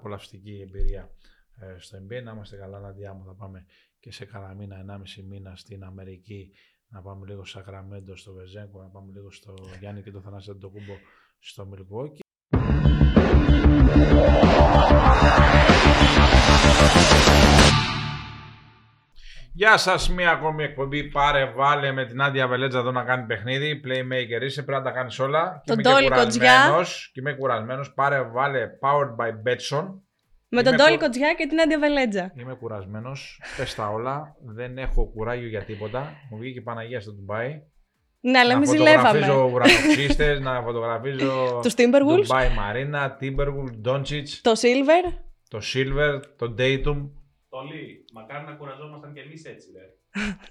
απολαυστική εμπειρία ε, στο NBA. Να είμαστε καλά, Ναντιά μου, θα πάμε και σε κανένα μήνα, ενάμιση μήνα στην Αμερική να πάμε λίγο στο Σακραμέντο, στο Βεζέγκο, να πάμε λίγο στο Γιάννη και το Θανάση Αντοκούμπο στο Μιλγόκι. Γεια σας, μία ακόμη εκπομπή. Πάρε, βάλε με την Άντια Βελέτζα εδώ να κάνει παιχνίδι. Playmaker είσαι, πρέπει να τα κάνεις όλα. Τον Τόλι Κοτζιά. Και είμαι κουρασμένος. Πάρε, βάλε Powered by Betson. Με τον Τόλι Κοτζιά και την Άντια Βελέτζα. Είμαι κουρασμένος. Πες τα όλα. Δεν έχω κουράγιο για τίποτα. Μου βγήκε η Παναγία στο Ντουμπάι. Ναι, αλλά εμείς ζηλεύαμε. Να φωτογραφίζω ουρανοξύστε, να φωτογραφίζω. Τους Timberwolves. Dubai Marina, Timberwolves, Doncic. Το Silver. Το Silver, το Dayton. Τολί, μακάρι να κουραζόμασταν κι εμείς έτσι, δε.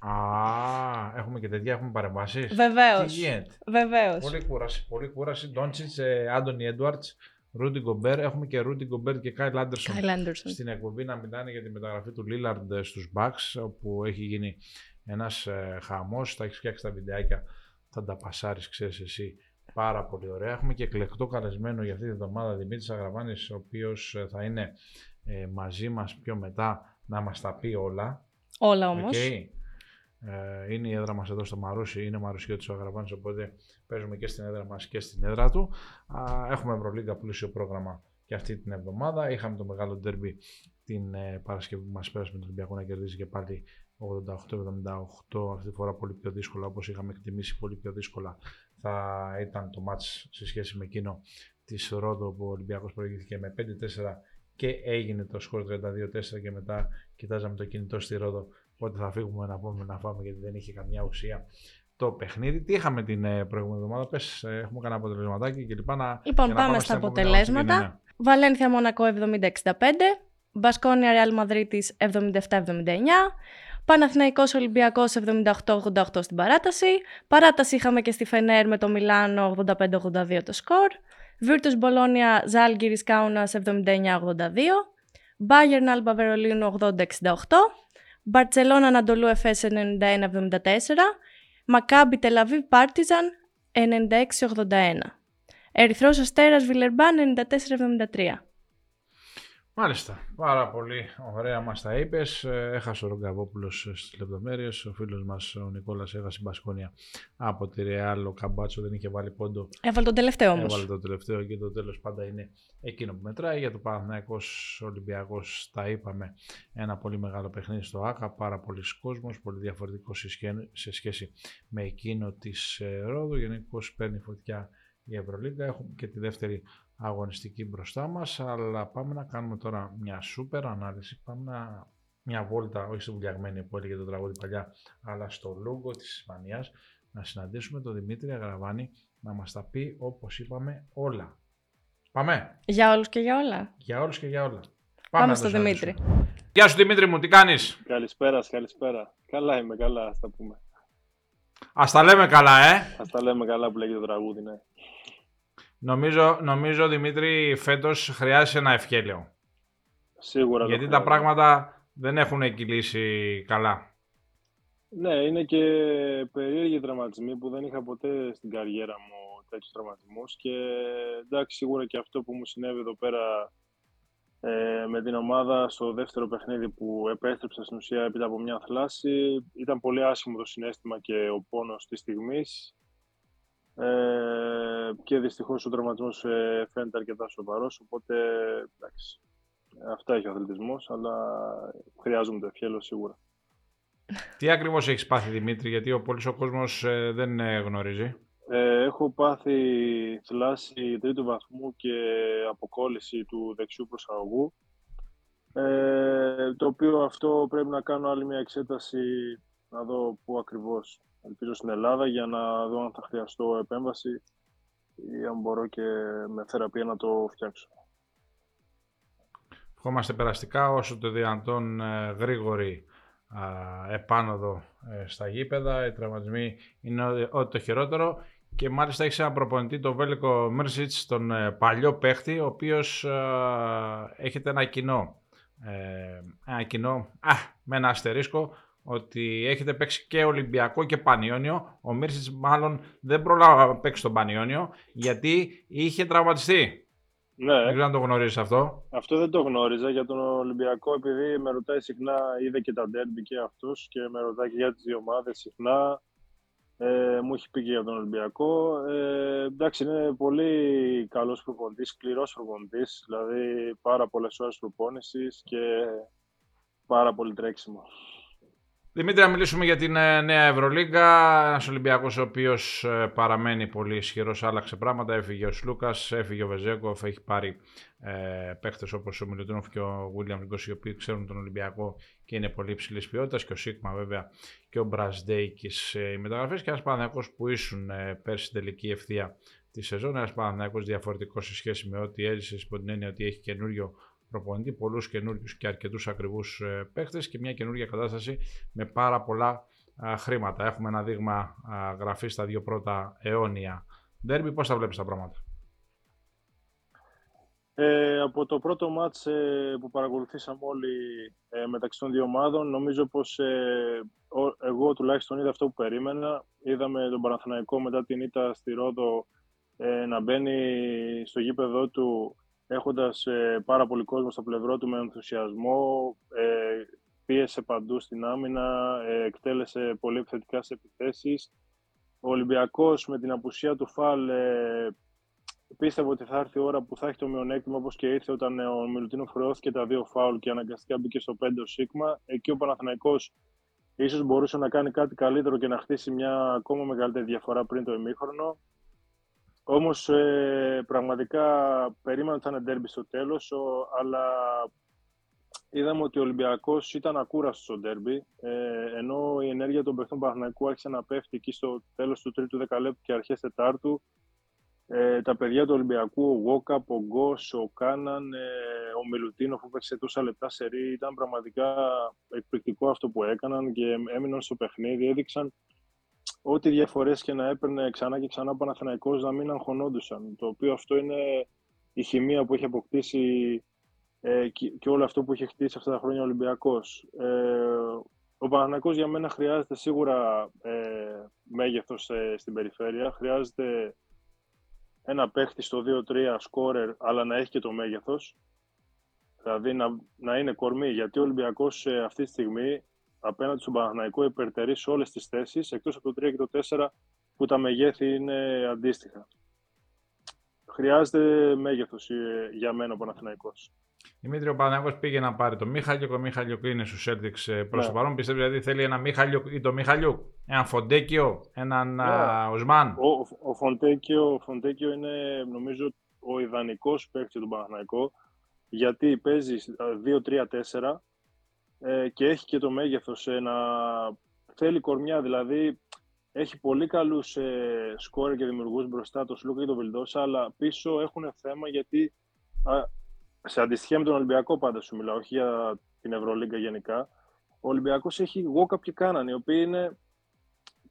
Α, έχουμε και τέτοια, έχουμε παρεμβάσεις. Βεβαίως. Τι γίνεται; Βεβαίως. Πολύ κούραση. Πολύ κούραση. Ντόντσιτς, Άντωνι Έντουαρτς, Ρούντι Γκομπέρ. Έχουμε και Ρούντι Γκομπέρ και Κάιλ Άντερσον στην εκπομπή να μιλάνε για τη μεταγραφή του Λίλαρντ στους Bucks, όπου έχει γίνει ένας ε, χαμός. Τα έχεις φτιάξει τα βιντεάκια, θα τα πασάρεις, ξέρεις εσύ. Πάρα πολύ ωραία. Έχουμε και εκλεκτό καλεσμένο για αυτή τη βδομάδα Δημήτρης Αγραβάνης, ο οποίος ε, θα είναι ε, μαζί μας πιο μετά να μας τα πει όλα. Όλα όμως. Okay. Ε, είναι η έδρα μας εδώ στο Μαρούσι, είναι Μαρουσιώτης ο Αγραβάνης, οπότε παίζουμε και στην έδρα μας και στην έδρα του. Α, έχουμε Ευρωλίγκα πλούσιο πρόγραμμα και αυτή την εβδομάδα. Είχαμε το μεγάλο ντέρμπι την ε, Παρασκευή που μας πέρασε με τον Ολυμπιακό να κερδίζει και πάλι 88-78, αυτή τη φορά πολύ πιο δύσκολα, όπως είχαμε εκτιμήσει πολύ πιο δύσκολα θα ήταν το μάτς σε σχέση με εκείνο της Ρόδο που ο Ολυμπιακός προηγήθηκε με 5-4 και έγινε το σκορ 32-4 και μετά κοιτάζαμε το κινητό στη Ρόδο πότε θα φύγουμε να πούμε να φάμε γιατί δεν είχε καμιά ουσία το παιχνίδι. Τι είχαμε την ε, προηγούμενη εβδομάδα, πες, ε, έχουμε κανένα αποτελεσματάκι και λοιπά. Να, λοιπόν, πάμε, πάμε στα αποτελέσματα. Βαλένθια Μονακό 70-65, Μπασκόνια Ρεάλ Μαδρίτης 77-79, Παναθηναϊκός Ολυμπιακός 78-88 στην παράταση. Παράταση είχαμε και στη Φενέρ με το Μιλάνο 85-82 το σκορ. Βίρτους Μπολόνια Ζάλγκυρης Κάουνας 79-82, Bayern Alba Βερολίνου 80-68, Μπαρτσελώνα Ανατολού Εφές 91-74, Μακάμπι Τελαβίβ Πάρτιζαν 96-81, Ερυθρός Αστέρας Βιλερμπάν 94-73. Μάλιστα. Πάρα πολύ ωραία μας τα είπες. Ε, έχασε ο Ρογκαβόπουλος στις λεπτομέρειες. Ο φίλος μας ο Νικόλας έχασε Μπασκόνια από τη Ρεάλ. Ο Καμπάτσο δεν είχε βάλει πόντο. Έβαλε τον τελευταίο όμως. Έβαλε τον τελευταίο και το τέλος πάντα είναι εκείνο που μετράει. Για το Παναθυναϊκό Ολυμπιακός τα είπαμε. Ένα πολύ μεγάλο παιχνίδι στο ΑΚΑ. Πάρα πολλοί κόσμος. Πολύ διαφορετικό σε σχέση με εκείνο της ε, Ρόδου. Γενικώς παίρνει φωτιά η Ευρωλίγκα. Έχουμε και τη δεύτερη αγωνιστική μπροστά μας, αλλά πάμε να κάνουμε τώρα μια σούπερ ανάλυση, πάμε να μια βόλτα, όχι στο βουλιαγμένη που έλεγε το τραγούδι παλιά, αλλά στο λόγο της Ισπανίας, να συναντήσουμε τον Δημήτρη Αγραβάνη να μας τα πει όπως είπαμε όλα. Πάμε! Για όλους και για όλα. Για όλους και για όλα. Πάμε, Πάμε στο Δημήτρη. Γεια σου Δημήτρη μου, τι κάνεις; Καλησπέρα, καλησπέρα. Καλά είμαι, καλά, ας τα πούμε. Ας τα λέμε καλά, ε! Ας τα λέμε καλά που λέγεται το τραγούδι, ναι. Νομίζω, νομίζω Δημήτρη, φέτος χρειάζεται ένα ευχέλαιο. Σίγουρα. Γιατί τα πράγματα δεν έχουν κυλήσει καλά. Ναι, είναι και περίεργοι τραυματισμοί που δεν είχα ποτέ στην καριέρα μου τέτοιους τραυματισμούς. Και εντάξει, σίγουρα και αυτό που μου συνέβη εδώ πέρα ε, με την ομάδα στο δεύτερο παιχνίδι που επέστρεψα στην ουσία έπειτα από μια θλάση. Ήταν πολύ άσχημο το συνέστημα και ο πόνος της στιγμής. Ε, και δυστυχώς ο τραυματισμός ε, φαίνεται αρκετά σοβαρός. Οπότε εντάξει, αυτά έχει ο αθλητισμός, αλλά χρειάζομαι το ευχέλος σίγουρα. Τι ακριβώς έχεις πάθει Δημήτρη, γιατί ο πολλής ο κόσμος ε, δεν ε, γνωρίζει; Ε, έχω πάθει θλάση τρίτου βαθμού και αποκόλληση του δεξιού προσαγωγού. Ε, το οποίο αυτό πρέπει να κάνω άλλη μια εξέταση να δω πού ακριβώς ελπίζω στην Ελλάδα για να δω αν θα χρειαστώ επέμβαση ή αν μπορώ και με θεραπεία να το φτιάξω. Ευχόμαστε περαστικά όσο το δυνατόν ε, γρήγορη επάνωδο ε, στα γήπεδα. Οι τραυματισμοί είναι ό,τι το χειρότερο. Και μάλιστα έχεις ένα προπονητή, τον Βέλικο Μέρσιτς, τον ε, παλιό παίχτη, ο οποίος έχετε ένα κοινό. ένα κοινό, α, με ένα αστερίσκο, ότι έχετε παίξει και Ολυμπιακό και Πανιόνιο. Ο Μίρσιτς μάλλον δεν προλάβα να παίξει τον Πανιόνιο γιατί είχε τραυματιστεί. Ναι. Δεν ξέρω αν το γνωρίζεις αυτό. Αυτό δεν το γνώριζα για τον Ολυμπιακό, επειδή με ρωτάει συχνά, είδε και τα ντέρμπι και αυτός και με ρωτάει και για τις δύο ομάδες συχνά. Ε, μου έχει πει και για τον Ολυμπιακό. Ε, εντάξει, είναι πολύ καλός προπονητής, σκληρός προπονητής, δηλαδή πάρα πολλές ώρες προπόνησης και πάρα πολύ τρέξιμος. Δημήτρη, να μιλήσουμε για την ε, νέα Ευρωλίγκα. Ένας Ολυμπιακός ο οποίος ε, παραμένει πολύ ισχυρός, άλλαξε πράγματα. Έφυγε ο Σλούκας, έφυγε ο Βεζέκοφ, έχει πάρει ε, παίχτες όπως ο Μιλουτίνοφ και ο Βίλιαμ Γκος, οι οποίοι ξέρουν τον Ολυμπιακό και είναι πολύ υψηλής ποιότητας. Και ο Σίγμα, βέβαια, και ο Μπραζδέικης ε, οι μεταγραφές. Και ένας Παναγιακό που ήσουν ε, πέρσι τελική ευθεία της σεζόν. Ένας Παναγιακό διαφορετικός σε σχέση με ό,τι έζησε, υπό την έννοια ότι έχει καινούριο προπονητή, πολλούς καινούριους και αρκετούς ακριβούς ε, παίχτες και μια καινούργια κατάσταση με πάρα πολλά χρήματα. Έχουμε ένα δείγμα γραφή στα δύο πρώτα αιώνια ντέρμπι. Πώς θα βλέπεις τα πράγματα; Ε, από το πρώτο μάτς ε, που παρακολουθήσαμε όλοι ε, μεταξύ των δύο ομάδων, νομίζω πως ε, εγώ τουλάχιστον είδα αυτό που περίμενα. Είδαμε τον Παναθηναϊκό μετά την ήττα στη Ρόδο να μπαίνει στο γήπεδο του έχοντας ε, πάρα πολύ κόσμο στο πλευρό του με ενθουσιασμό, ε, πίεσε παντού στην άμυνα, ε, εκτέλεσε πολύ επιθετικά σε επιθέσεις. Ο Ολυμπιακός με την απουσία του Φαλ ε, πίστευε ότι θα έρθει η ώρα που θα έχει το μειονέκτημα όπως και ήρθε όταν ο Μιλουτίνο χρεώθηκε τα δύο φάουλ και αναγκαστικά μπήκε στο 5 ο Σίγμα. Εκεί ο Παναθηναϊκός ίσως μπορούσε να κάνει κάτι καλύτερο και να χτίσει μια ακόμα μεγαλύτερη διαφορά πριν το ημίχρονο. Όμως ε, πραγματικά περίμενα ότι θα είναι ντέρμπι στο τέλος, αλλά είδαμε ότι ο Ολυμπιακός ήταν ακούραστος στο ντέρμπι, ε, ενώ η ενέργεια των παιχτών Παναθηναϊκού άρχισε να πέφτει εκεί στο τέλος του τρίτου δεκαλέπτου και αρχές τετάρτου. Ε, τα παιδιά του Ολυμπιακού, ο Γόκαπ, ο Γκος, ο Κάναν, ε, ο Μιλουτίνο που έπαιξε τόσα λεπτά σε ρί, ήταν πραγματικά εκπληκτικό αυτό που έκαναν και έμειναν στο παιχνίδι, έδειξαν ό,τι διαφορές και να έπαιρνε ξανά και ξανά ο Παναθηναϊκός να μην αγχωνόντουσαν. Το οποίο αυτό είναι η χημεία που έχει αποκτήσει ε, και, όλο αυτό που έχει χτίσει αυτά τα χρόνια ο Ολυμπιακός. Ε, ο Παναθηναϊκός για μένα χρειάζεται σίγουρα ε, μέγεθος ε, στην περιφέρεια. Χρειάζεται ένα παίχτη στο 2-3 σκόρερ, αλλά να έχει και το μέγεθος. Δηλαδή να, να είναι κορμί, γιατί ο Ολυμπιακός ε, αυτή τη στιγμή απέναντι στον Παναθηναϊκό υπερτερεί σε όλες τις θέσεις, εκτός από το 3 και το 4 που τα μεγέθη είναι αντίστοιχα. Χρειάζεται μέγεθος ε, για μένα ο Παναθηναϊκός. Δημήτρη, ο Παναθηναϊκός πήγε να πάρει το Μίχαλιο και ο Μίχαλιο είναι στους Celtics ε, προς ναι. το παρόν. Πιστεύεις δηλαδή θέλει ένα Μίχαλιο ή το Μίχαλιο, έναν Φοντέκιο, έναν ναι. Οσμάν; Ο, ο, Φοντέκιο, ο Φοντέκιο είναι νομίζω ο ιδανικός παίκτης του Παναθηναϊκού γιατί παίζει 2-3-4 ε, και έχει και το μέγεθος ε, να θέλει κορμιά, δηλαδή έχει πολύ καλούς ε, σκόρ και δημιουργούς μπροστά το Σλούκα και το Βιλντόσα, αλλά πίσω έχουν θέμα γιατί α, σε αντιστοιχεία με τον Ολυμπιακό πάντα σου μιλάω, όχι για την Ευρωλίγκα γενικά. Ο Ολυμπιακός έχει Γόκαπ και Κάναν, οι οποίοι είναι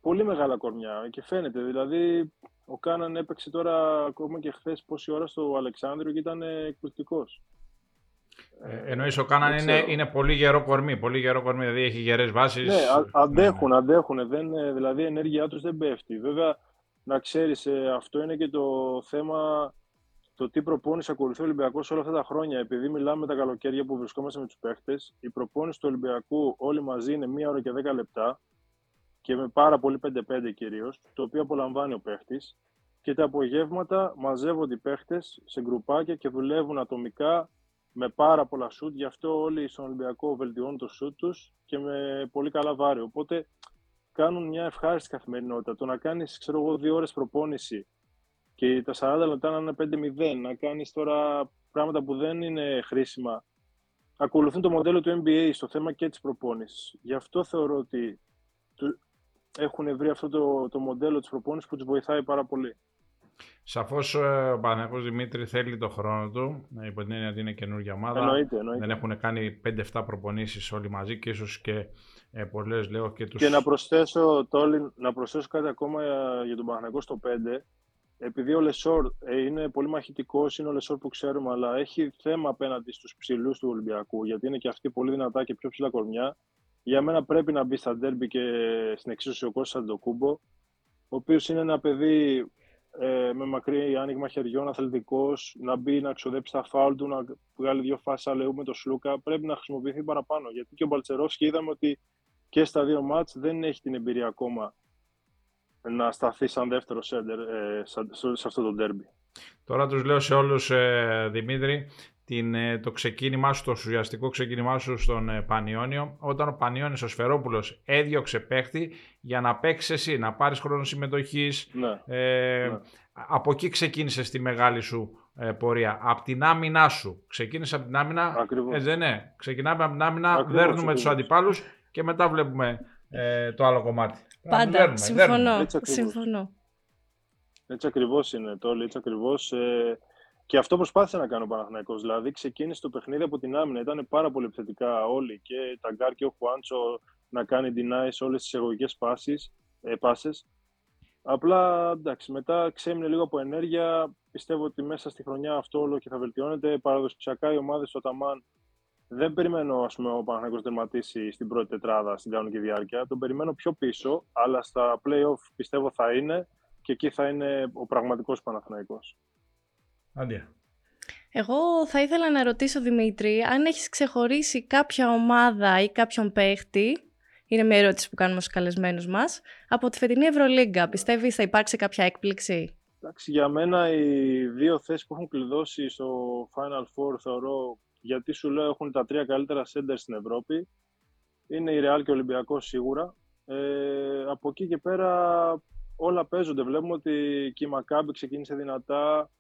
πολύ μεγάλα κορμιά και φαίνεται. Δηλαδή, ο Κάναν έπαιξε τώρα ακόμα και χθες πόση ώρα στο Αλεξάνδριο και ήταν εκπληκτικός. Ε, εννοείς ο Κάναν είναι, είναι πολύ γερό κορμί, πολύ γερό κορμί, δηλαδή έχει γερές βάσεις. Ναι, αντέχουν, ναι, ναι. αντέχουν, δεν, ε, δηλαδή η ενέργειά τους δεν πέφτει. Βέβαια, να ξέρεις, ε, αυτό είναι και το θέμα, το τι προπόνηση ακολουθεί ο Ολυμπιακός όλα αυτά τα χρόνια. Επειδή μιλάμε τα καλοκαίρια που βρισκόμαστε με τους παίχτες, η προπόνηση του Ολυμπιακού όλοι μαζί είναι μία ώρα και δέκα λεπτά και με πάρα πολύ 5-5 κυρίως, το οποίο απολαμβάνει ο παίχτης. Και τα απογεύματα μαζεύονται οι παίχτες σε γκρουπάκια και δουλεύουν ατομικά με πάρα πολλά σουτ, γι' αυτό όλοι στον Ολυμπιακό βελτιώνουν το σουτ τους και με πολύ καλά βάρη. Οπότε κάνουν μια ευχάριστη καθημερινότητα. Το να κάνεις, ξέρω εγώ, δύο ώρες προπόνηση και τα 40 λεπτά να είναι 5-0, να κάνεις τώρα πράγματα που δεν είναι χρήσιμα, ακολουθούν το μοντέλο του NBA στο θέμα και της προπόνησης. Γι' αυτό θεωρώ ότι έχουν βρει αυτό το, το μοντέλο της προπόνησης που τους βοηθάει πάρα πολύ. Σαφώς ε, ο Παναθηναϊκός, Δημήτρη, θέλει το χρόνο του, ε, υπό την έννοια ότι είναι καινούργια ομάδα. Εννοείται, εννοείται. Δεν έχουν κάνει 5-7 προπονήσεις όλοι μαζί και ίσως και ε, πολλές λέω και του. Και να προσθέσω, Τόλιν, να προσθέσω κάτι ακόμα για, για τον Παναθηναϊκό στο 5. Επειδή ο Λεσόρ ε, είναι πολύ μαχητικός, είναι ο Λεσόρ που ξέρουμε, αλλά έχει θέμα απέναντι στους ψηλούς του Ολυμπιακού, γιατί είναι και αυτοί πολύ δυνατά και πιο ψηλά κορμιά. Για μένα πρέπει να μπει στα ντέρμπι και στην εξίσωση ο Κώστας Αντοκούμπο, ο οποίος είναι ένα παιδί ε, με μακρύ άνοιγμα χεριών, αθλητικός, να μπει να ξοδέψει τα φάουλ του, να βγάλει δύο φάσεις αλεού με το Σλούκα. Πρέπει να χρησιμοποιηθεί παραπάνω. Γιατί και ο Μπαλτσερόφσκι είδαμε ότι και στα δύο μάτς δεν έχει την εμπειρία ακόμα να σταθεί σαν δεύτερο σέντερ ε, σε αυτό το ντέρμπι. Τώρα τους λέω σε όλους, ε, Δημήτρη, την, ε, το ξεκίνημά σου, το ουσιαστικό ξεκίνημά σου στον ε, Πανιόνιο, όταν ο Πανιόνιος ο Σφερόπουλος έδιωξε παίχτη για να παίξεις εσύ, να πάρεις χρόνο συμμετοχής. Ναι, ε, ναι. Από εκεί ξεκίνησες τη μεγάλη σου ε, πορεία. Από την άμυνά σου. Ξεκίνησες από την άμυνα. Ακριβώς. Ε, δεν ναι. Ξεκινάμε από την άμυνα, Ακριβώς, δέρνουμε ακριβώς. τους αντιπάλους και μετά βλέπουμε ε, το άλλο κομμάτι. Πάντα. Δέρνουμε, συμφωνώ. δέρνουμε. Έτσι ακριβώς. συμφωνώ. Έτσι ακριβώς είναι το έτσι ακριβώς. Ε, και αυτό προσπάθησε να κάνει ο Παναθηναϊκός. Δηλαδή, ξεκίνησε το παιχνίδι από την άμυνα. Ήταν πάρα πολύ επιθετικά όλοι. Και τα Γκάρ και ο Χουάντσο να κάνει deny σε όλες τις εγωγικέ ε, πάσες. Απλά εντάξει, μετά ξέμεινε λίγο από ενέργεια. Πιστεύω ότι μέσα στη χρονιά αυτό όλο και θα βελτιώνεται. Παραδοσιακά οι ομάδες του Αταμάν δεν περιμένω ας πούμε, ο Παναθηναϊκός να τερματίσει στην πρώτη τετράδα στην κανονική διάρκεια. Τον περιμένω πιο πίσω, αλλά στα play-off πιστεύω θα είναι και εκεί θα είναι ο πραγματικός Παναθηναϊκός. Αντία. Εγώ θα ήθελα να ρωτήσω, Δημήτρη, αν έχεις ξεχωρίσει κάποια ομάδα ή κάποιον παίχτη, είναι μια ερώτηση που κάνουμε στους καλεσμένους μας, από τη φετινή Ευρωλίγκα. Πιστεύεις θα υπάρξει κάποια έκπληξη; Εντάξει, για μένα οι δύο θέσεις που έχουν κλειδώσει στο Final Four θεωρώ, γιατί σου λέω έχουν τα τρία καλύτερα center στην Ευρώπη, είναι η Real και ο Ολυμπιακός σίγουρα. Ε, από εκεί και πέρα όλα παίζονται. Βλέπουμε ότι και η Μακάμπη ξεκίνησε δυνατά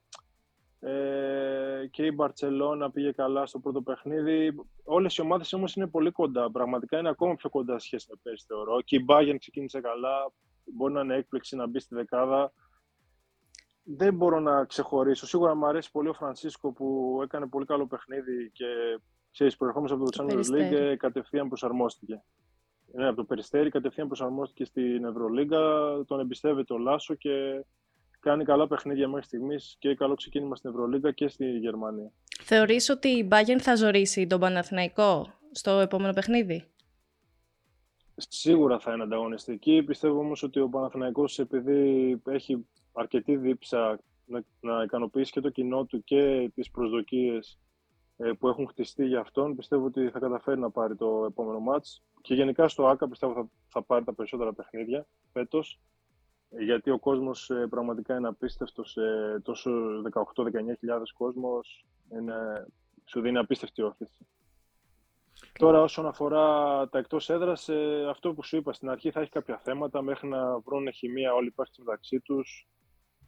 ε, και η Μπαρτσελώνα πήγε καλά στο πρώτο παιχνίδι. Όλες οι ομάδες όμως είναι πολύ κοντά. Πραγματικά είναι ακόμα πιο κοντά σε σχέση με πέρυσι θεωρώ. Και η Bayern ξεκίνησε καλά. Μπορεί να είναι έκπληξη να μπει στη δεκάδα. Δεν μπορώ να ξεχωρίσω. Σίγουρα μου αρέσει πολύ ο Φρανσίσκο που έκανε πολύ καλό παιχνίδι και ξέρεις, προερχόμενος από το Το Champions League Περιστέρι. ε, κατευθείαν προσαρμόστηκε. Ναι, από το Περιστέρι κατευθείαν προσαρμόστηκε στην Ευρωλίγκα. Τον εμπιστεύεται ο Λάσο και κάνει καλά παιχνίδια μέχρι στιγμής και καλό ξεκίνημα στην Ευρωλίγκα και στη Γερμανία. Θεωρείς ότι η Bayern θα ζωρίσει τον Παναθηναϊκό στο επόμενο παιχνίδι; Σίγουρα θα είναι ανταγωνιστική. Πιστεύω όμως ότι ο Παναθηναϊκός επειδή έχει αρκετή δίψα να, να ικανοποιήσει και το κοινό του και τις προσδοκίες ε, που έχουν χτιστεί για αυτόν, πιστεύω ότι θα καταφέρει να πάρει το επόμενο μάτς. Και γενικά στο ΆΚΑ πιστεύω θα, θα πάρει τα περισσότερα παιχνίδια φέτος, ε, γιατί ο κόσμος ε, πραγματικά είναι απίστευτος. Ε, τόσο 18-19 χιλιάδες κόσμος είναι, σου δίνει απίστευτη όθηση. Τώρα, όσον αφορά τα εκτός έδρας, ε, αυτό που σου είπα στην αρχή θα έχει κάποια θέματα μέχρι να βρουν χημεία όλοι οι παίχτες μεταξύ τους.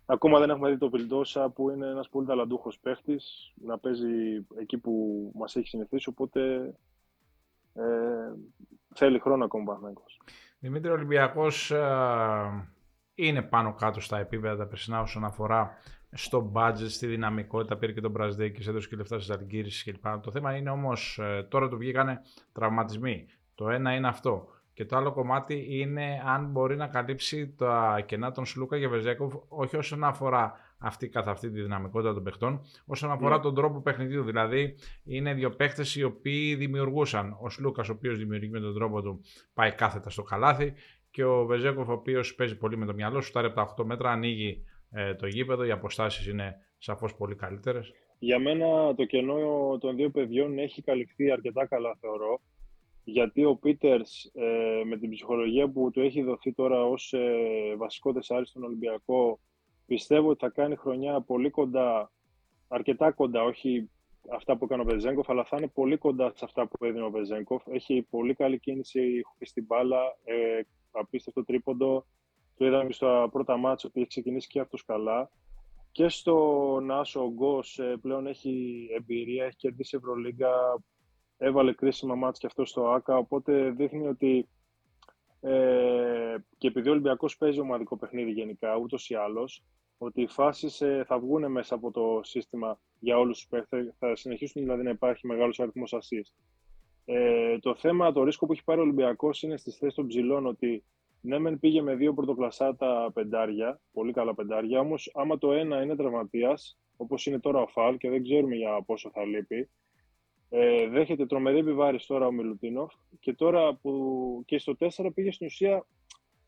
Ακόμα δεν έχουμε δει το Βιλντόσα που είναι ένας πολύ ταλαντούχος παίχτης να παίζει εκεί που μας έχει συνηθίσει, οπότε ε, θέλει χρόνο ακόμα ο Παναθηναϊκός. Δημήτρη, ο Ολυμπιακός ε, είναι πάνω κάτω στα επίπεδα τα περσινά όσον αφορά στο budget, στη δυναμικότητα. Πήρε και τον Μπραζδέκη, έδωσε και λεφτά στις Αλγύρισε κλπ. Το θέμα είναι όμως τώρα του βγήκανε τραυματισμοί. Το ένα είναι αυτό. Και το άλλο κομμάτι είναι αν μπορεί να καλύψει τα κενά των Σλούκα και Βεζέκοφ, όχι όσον αφορά αυτή καθ' αυτή τη δυναμικότητα των παιχτών, όσον αφορά Ναι. τον τρόπο παιχνιδιού. Δηλαδή, είναι δύο παίχτες οι οποίοι δημιουργούσαν. Ο Σλούκας, ο οποίος δημιουργεί με τον τρόπο του, πάει κάθετα στο καλάθι. Και ο Βεζέκοφ, ο οποίος παίζει πολύ με το μυαλό, σου από τα 8 μέτρα, ανοίγει ε, το γήπεδο. Οι αποστάσεις είναι σαφώς πολύ καλύτερες. Για μένα το κενό των δύο παιδιών έχει καλυφθεί αρκετά καλά θεωρώ γιατί ο Πίτερς ε, με την ψυχολογία που του έχει δοθεί τώρα ως ε, βασικό τεσσάρι στον Ολυμπιακό πιστεύω ότι θα κάνει χρονιά πολύ κοντά, αρκετά κοντά, όχι αυτά που έκανε ο Βεζέγκοφ, αλλά θα είναι πολύ κοντά σε αυτά που έδινε ο Βεζέγκοφ. Έχει πολύ καλή κίνηση στην μπάλα, ε, απίστευτο τρίποντο. Το είδαμε στα πρώτα μάτια ότι έχει ξεκινήσει και αυτός καλά. Και στο Νάσο ο Γκος ε, πλέον έχει εμπειρία, έχει κερδίσει Ευρωλίγκα, έβαλε κρίσιμα μάτς και αυτό στο ΆΚΑ, οπότε δείχνει ότι ε, και επειδή ο Ολυμπιακός παίζει ομαδικό παιχνίδι γενικά, ούτως ή άλλως, ότι οι φάσεις ε, θα βγουν μέσα από το σύστημα για όλους τους παίχτες, θα συνεχίσουν δηλαδή να υπάρχει μεγάλος αριθμός assist. Ε, το θέμα, το ρίσκο που έχει πάρει ο Ολυμπιακός είναι στις θέσεις των ψηλών, ότι ναι, μεν πήγε με δύο πρωτοκλασσάτα πεντάρια, πολύ καλά πεντάρια, όμως άμα το ένα είναι τραυματίας, όπως είναι τώρα ο Φαλ και δεν ξέρουμε για πόσο θα λείπει, ε, δέχεται τρομερή επιβάρηση τώρα ο Μιλουτίνοφ και τώρα που και στο 4 πήγε στην ουσία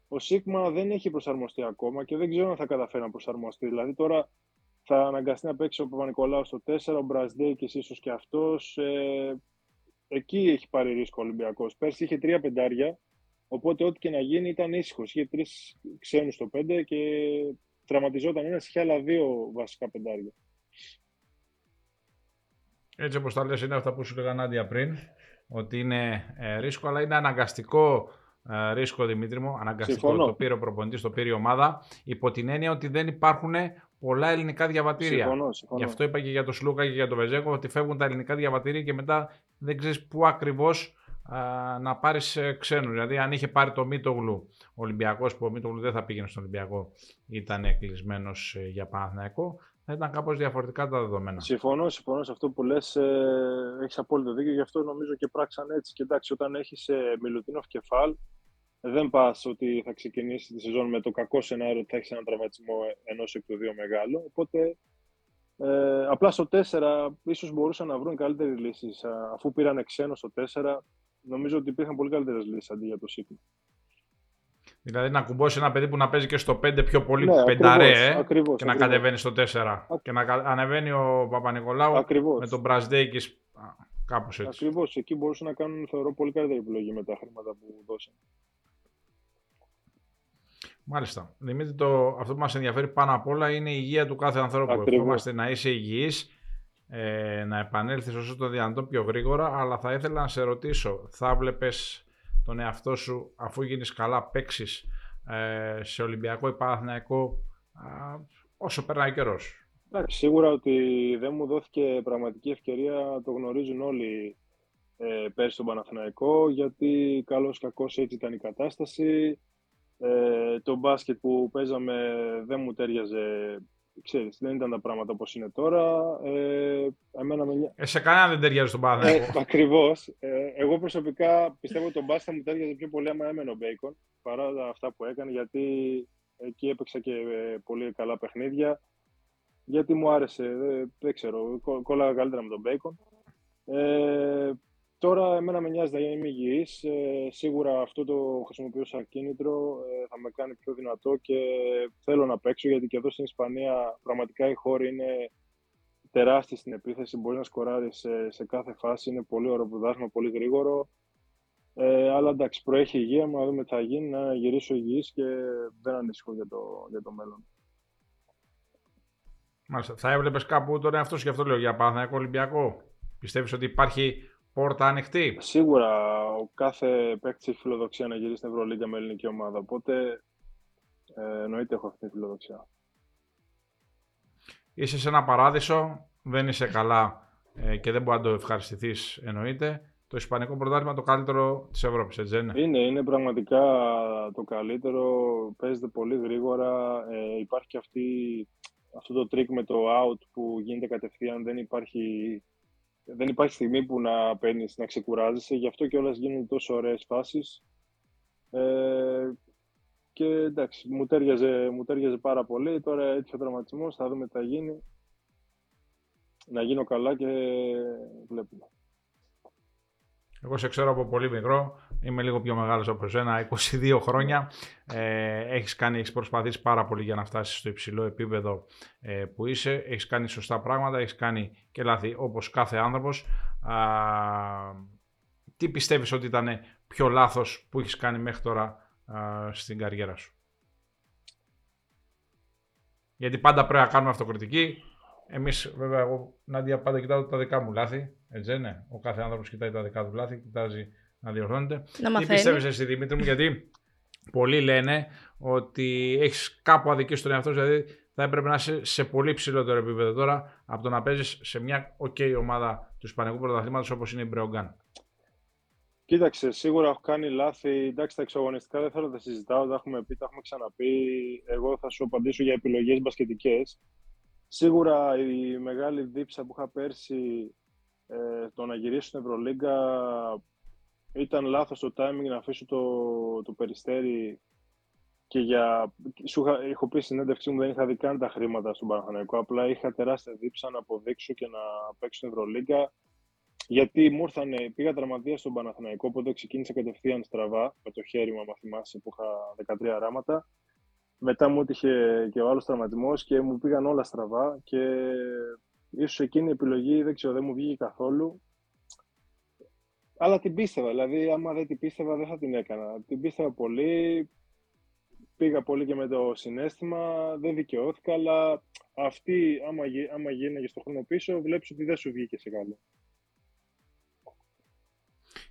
ο Σίγμα δεν έχει προσαρμοστεί ακόμα και δεν ξέρω αν θα καταφέρει να προσαρμοστεί. Δηλαδή τώρα θα αναγκαστεί να παίξει ο Παπα-Νικολάου στο 4, ο Μπρασδέικης ίσως και αυτός. Ε, εκεί έχει πάρει ρίσκο ο Ολυμπιακός. Πέρσι είχε τρία πεντάρια, οπότε ό,τι και να γίνει ήταν ήσυχος. Είχε τρεις ξένους στο 5 και τραυματιζόταν ένας, είχε άλλα δύο βασικά πεντάρια. Έτσι όπως τα λες είναι αυτά που σου λέγανε Νάντια πριν, ότι είναι ε, ρίσκο, αλλά είναι αναγκαστικό ε, ρίσκο, Δημήτρη μου, αναγκαστικό. Συμφωνώ. Το πήρε ο προπονητής, το πήρε η ομάδα, υπό την έννοια ότι δεν υπάρχουν πολλά ελληνικά διαβατήρια. Συμφωνώ, συμφωνώ. Γι' αυτό είπα και για τον Σλούκα και για τον Βεζέκο ότι φεύγουν τα ελληνικά διαβατήρια και μετά δεν ξέρεις πού ακριβώς να πάρεις ξένους. Δηλαδή, αν είχε πάρει το Μίτογλου ο Ολυμπιακός, που ο Μίτογλου δεν θα πήγαινε στον Ολυμπιακό, ήταν κλεισμένος για Παναθηναϊκό, θα ήταν κάπως διαφορετικά τα δεδομένα. Συμφωνώ, συμφωνώ σε αυτό που λες. Ε, έχεις απόλυτο δίκιο. Γι' αυτό νομίζω και πράξαν έτσι. Και εντάξει, όταν έχεις ε, Μιλουτίνοφ κεφάλ, δεν πας ότι θα ξεκινήσει τη σεζόν με το κακό σενάριο ότι θα έχεις έναν τραυματισμό ενός εκ του δύο μεγάλο. Οπότε ε, απλά στο 4 ίσως μπορούσαν να βρουν καλύτερες λύσεις. Αφού πήραν ξένο στο 4, νομίζω ότι υπήρχαν πολύ καλύτερες λύσεις αντί για το Σίγμα. Δηλαδή να κουμπώσει ένα παιδί που να παίζει και στο 5 πιο πολύ Ναι, πενταρέ ακριβώς, ε, ακριβώς, και να ακριβώς. κατεβαίνει στο 4. Και να κα- ανεβαίνει ο Παπα-Νικολάου Ακριβώς. με τον Μπρασδέικης κάπως έτσι. Ακριβώς. Εκεί μπορούσαν να κάνουν, θεωρώ, πολύ καλύτερη επιλογή με τα χρήματα που δώσαν. Μάλιστα. Δημήτρη, το, αυτό που μας ενδιαφέρει πάνω απ' όλα είναι η υγεία του κάθε ανθρώπου. Ακριβώς. Ευχόμαστε να είσαι υγιής, ε, να επανέλθεις όσο το δυνατόν πιο γρήγορα, αλλά θα ήθελα να σε ρωτήσω, θα βλέπεις τον εαυτό σου αφού γίνεις καλά παίξεις ε, σε Ολυμπιακό ή Παναθηναϊκό α, όσο περνάει ο καιρός; Εντάξει, σίγουρα ότι δεν μου δόθηκε πραγματική ευκαιρία, το γνωρίζουν όλοι ε, πέρσι στον Παναθηναϊκό, γιατί καλώς κακώς έτσι ήταν η κατάσταση. Ε, το μπάσκετ που παίζαμε δεν μου τέριαζε, ξέρεις, δεν ήταν τα πράγματα όπως είναι τώρα. Ε, εμένα με, νοιά- Ε, σε κανένα δεν ταιριάζει στον Παναθηναϊκό. ε, Ακριβώς. Ε, εγώ προσωπικά πιστεύω ότι τον μπάσκετ θα μου τέριαζε πιο πολύ άμα έμενε ο Μπέικον παρά αυτά που έκανε, γιατί εκεί έπαιξα και ε, πολύ καλά παιχνίδια. Γιατί μου άρεσε, δεν, δεν ξέρω, κο- κόλλαγα καλύτερα με τον Μπέικον. Ε, τώρα εμένα με νοιάζει να είμαι υγιής. Ε, σίγουρα αυτό το χρησιμοποιώ σαν κίνητρο, ε, θα με κάνει πιο δυνατό και θέλω να παίξω γιατί και εδώ στην Ισπανία πραγματικά οι χώροι είναι τεράστιοι στην επίθεση, μπορείς να σκοράρεις σε, σε κάθε φάση, είναι πολύ ωραίο πρωτάθλημα, πολύ γρήγορο. Ε, αλλά εντάξει, προέχει η υγεία μου, να δούμε τι θα γίνει, να γυρίσω υγιής και δεν ανησυχώ για το, για το μέλλον. Μάλιστα. Θα έβλεπες κάπου τον εαυτό σου, γι' αυτό λέω για Παναθηναϊκό Ολυμπιακό. Πιστεύεις ότι υπάρχει πόρτα ανοιχτή. Σίγουρα ο κάθε παίκτης έχει φιλοδοξία να γυρίσει στην Ευρωλίγκα με ελληνική ομάδα, οπότε ε, εννοείται έχω αυτή τη φιλοδοξία. Είσαι σε ένα παράδεισο, δεν είσαι καλά ε, και δεν μπορεί να το ευχαριστηθείς, εννοείται. Το Ισπανικό πρωτάθλημα το καλύτερο της Ευρώπης, έτσι δεν είναι; Είναι, είναι πραγματικά το καλύτερο, παίζεται πολύ γρήγορα, ε, υπάρχει και αυτή, αυτό το τρίκ με το out που γίνεται κατευθείαν, δεν υπάρχει, δεν υπάρχει στιγμή που να παίρνεις να ξεκουράζεσαι, γι' αυτό και όλες γίνονται τόσο ωραίες φάσεις. Ε, και εντάξει, μου ταίριαζε, μου ταίριαζε πάρα πολύ, τώρα έτυχε ο τραυματισμός, θα δούμε τι θα γίνει. Να γίνω καλά και βλέπουμε. Εγώ σε ξέρω από πολύ μικρό, είμαι λίγο πιο μεγάλος από εσένα, 22 χρόνια. Ε, έχεις, κάνει, έχεις προσπαθήσει πάρα πολύ για να φτάσεις στο υψηλό επίπεδο ε, που είσαι. Έχεις κάνει σωστά πράγματα, έχεις κάνει και λάθη όπως κάθε άνθρωπος. Α, τι πιστεύεις ότι ήταν πιο λάθος που έχεις κάνει μέχρι τώρα α, στην καριέρα σου; Γιατί πάντα πρέπει να κάνουμε αυτοκριτική. Εμείς βέβαια, εγώ Νάντια πάντα κοιτάω τα δικά μου λάθη. Έτσι δεν είναι; Ο κάθε άνθρωπος κοιτάει τα δικά του λάθη, κοιτάζει να διορθώνεται. Να Τι μαθαίνει. πιστεύεις εσύ Δημήτρη μου, γιατί πολλοί λένε ότι έχεις κάπου αδικήσει τον εαυτό σου, δηλαδή θα έπρεπε να είσαι σε πολύ ψηλότερο επίπεδο τώρα από το να παίζεις σε μια ok ομάδα του Ισπανικού Πρωταθλήματος όπως είναι η Μπρεογκάν. Κοίταξε, σίγουρα έχω κάνει λάθη. Εντάξει, τα εξαγωνιστικά δεν θέλω να τα συζητάω, τα έχουμε πει, τα έχουμε ξαναπεί. Εγώ θα σου απαντήσω για επιλογές μπασκετικές. Σίγουρα η μεγάλη δίψα που είχα πέρσι ε, το να γυρίσω στην Ευρωλίγκα ήταν λάθος το timing να αφήσω το, το περιστέρι και για... Σου είχα, έχω πει στην συνέντευξή μου δεν είχα δει καν τα χρήματα στον Παναθηναϊκό. Απλά είχα τεράστια δίψα να αποδείξω και να παίξω στην Ευρωλίγκα γιατί μου ήρθανε, πήγα τραυματία στον Παναθηναϊκό, οπότε ξεκίνησα κατευθείαν στραβά με το χέρι μου, αν θυμάσαι, που είχα 13 ράματα. Μετά μου έτυχε και ο άλλος τραυματισμός και μου πήγαν όλα στραβά και ίσως εκείνη η επιλογή, δεν ξέρω, δεν μου βγήκε καθόλου. Αλλά την πίστευα, δηλαδή άμα δεν την πίστευα δεν θα την έκανα. Την πίστευα πολύ, πήγα πολύ και με το συνέστημα, δεν δικαιώθηκα, αλλά αυτή άμα, άμα γίναγε στο χρόνο πίσω, βλέπεις ότι δεν σου βγήκε σε καλό.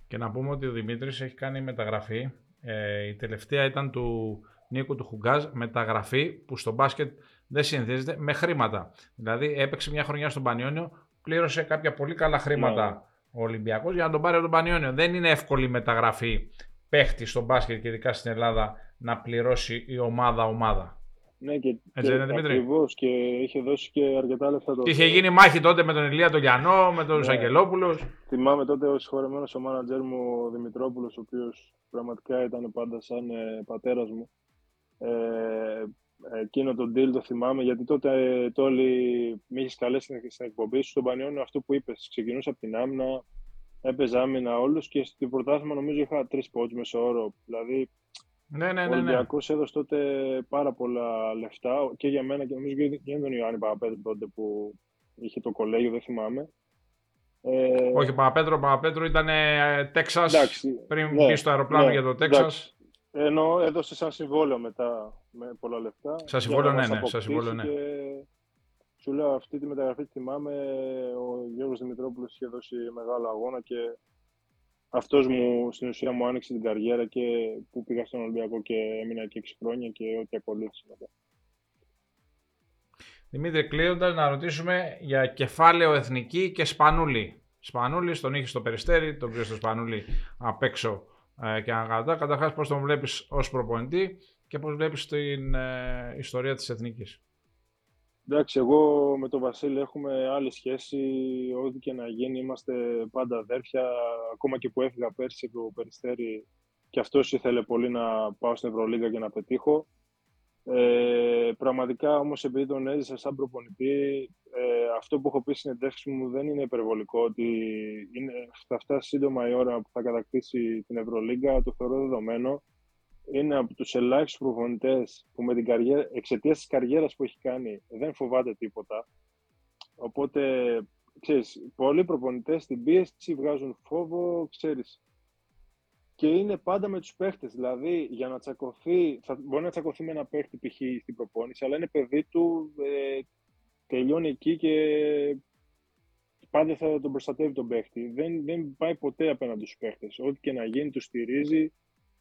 Και να πούμε ότι ο Δημήτρης έχει κάνει μεταγραφή. Ε, η τελευταία ήταν του Νίκου του Χουγκάζ, μεταγραφή που στο μπάσκετ δεν συνηθίζεται με χρήματα. Δηλαδή έπαιξε μια χρονιά στον Πανιόνιο, πλήρωσε κάποια πολύ καλά χρήματα ναι. ο Ολυμπιακός για να τον πάρει από τον Πανιόνιο. Δεν είναι εύκολη μεταγραφή παίχτη στο μπάσκετ και ειδικά στην Ελλάδα να πληρώσει η ομάδα-ομάδα. Ναι, και, Έτσι και ακριβώς και είχε δώσει και αρκετά λεφτά τότε. Είχε γίνει μάχη τότε με τον Ηλία τον Γιαννό, με τον ναι. Αγγελόπουλο. Θυμάμαι τότε ο συγχωρεμένο ο μάνατζερ μου ο Δημητρόπουλος, ο οποίος πραγματικά ήταν πάντα σαν ε, πατέρας μου. Ε, εκείνο τον deal το θυμάμαι, γιατί τότε ε, το όλοι με είχες καλέσει στην εκπομπή σου στον Πανιόνιο αυτό που είπες. Ξεκινούσα από την άμυνα, έπαιζα άμυνα όλους και στην πρωτάθλημα νομίζω είχα τρεις πόντους μέσω όρο. Δηλαδή ναι, ναι, ναι, ναι. Ο Ολυμπιακός έδωσε τότε πάρα πολλά λεφτά και για μένα και νομίζω και για τον Ιωάννη Παπαπέτρου τότε που είχε το κολέγιο, δεν θυμάμαι. Ε... Όχι, Παπαπέτρο, Παπαπέτρο ήταν Τέξας πριν ναι, μπει στο αεροπλάνο ναι, για το Τέξας. Ενώ έδωσε σαν συμβόλαιο μετά με πολλά λεφτά. Σαν συμβόλαιο, ναι, ναι. Σαν συμβόλαιο, ναι. Και σου λέω αυτή τη μεταγραφή θυμάμαι ο Γιώργος Δημητρόπουλος είχε δώσει μεγάλο αγώνα και αυτός μου στην ουσία μου άνοιξε την καριέρα και που πήγα στον Ολυμπιακό και έμεινα εκεί 6 χρόνια και ό,τι ακολούθησε μετά. Δημήτρη, κλείνοντας να ρωτήσουμε για κεφάλαιο εθνική και Σπανούλη. Σπανούλη τον είχε στο περιστέρι, τον πήρε στο Σπανούλη απ' έξω ε, και ανακατά. Καταρχάς, πώς τον βλέπεις ως προπονητή και πώς βλέπεις την ε, ιστορία της εθνικής. Εντάξει, εγώ με τον Βασίλη έχουμε άλλη σχέση. Ό,τι και να γίνει, είμαστε πάντα αδέρφια. Ακόμα και που έφυγα πέρσι από το Περιστέρι, και αυτός ήθελε πολύ να πάω στην Ευρωλίγα και να πετύχω. Ε, πραγματικά όμως, επειδή τον έζησα σαν προπονητή, ε, αυτό που έχω πει στην εντεύξη μου δεν είναι υπερβολικό. Ότι είναι, θα φτάσει σύντομα η ώρα που θα κατακτήσει την Ευρωλίγα, το θεωρώ δεδομένο είναι από τους ελάχιστους προπονητές που με την καριέρα, εξαιτίας της καριέρας που έχει κάνει δεν φοβάται τίποτα. Οπότε, ξέρεις, πολλοί προπονητές στην πίεση βγάζουν φόβο, ξέρεις. Και είναι πάντα με τους παίχτες, δηλαδή για να τσακωθεί, θα, μπορεί να τσακωθεί με ένα παίχτη π.χ. στην προπόνηση, αλλά είναι παιδί του, ε, τελειώνει εκεί και πάντα θα τον προστατεύει τον παίχτη. Δεν, δεν πάει ποτέ απέναντι στους παίχτες. Ό,τι και να γίνει, τους στηρίζει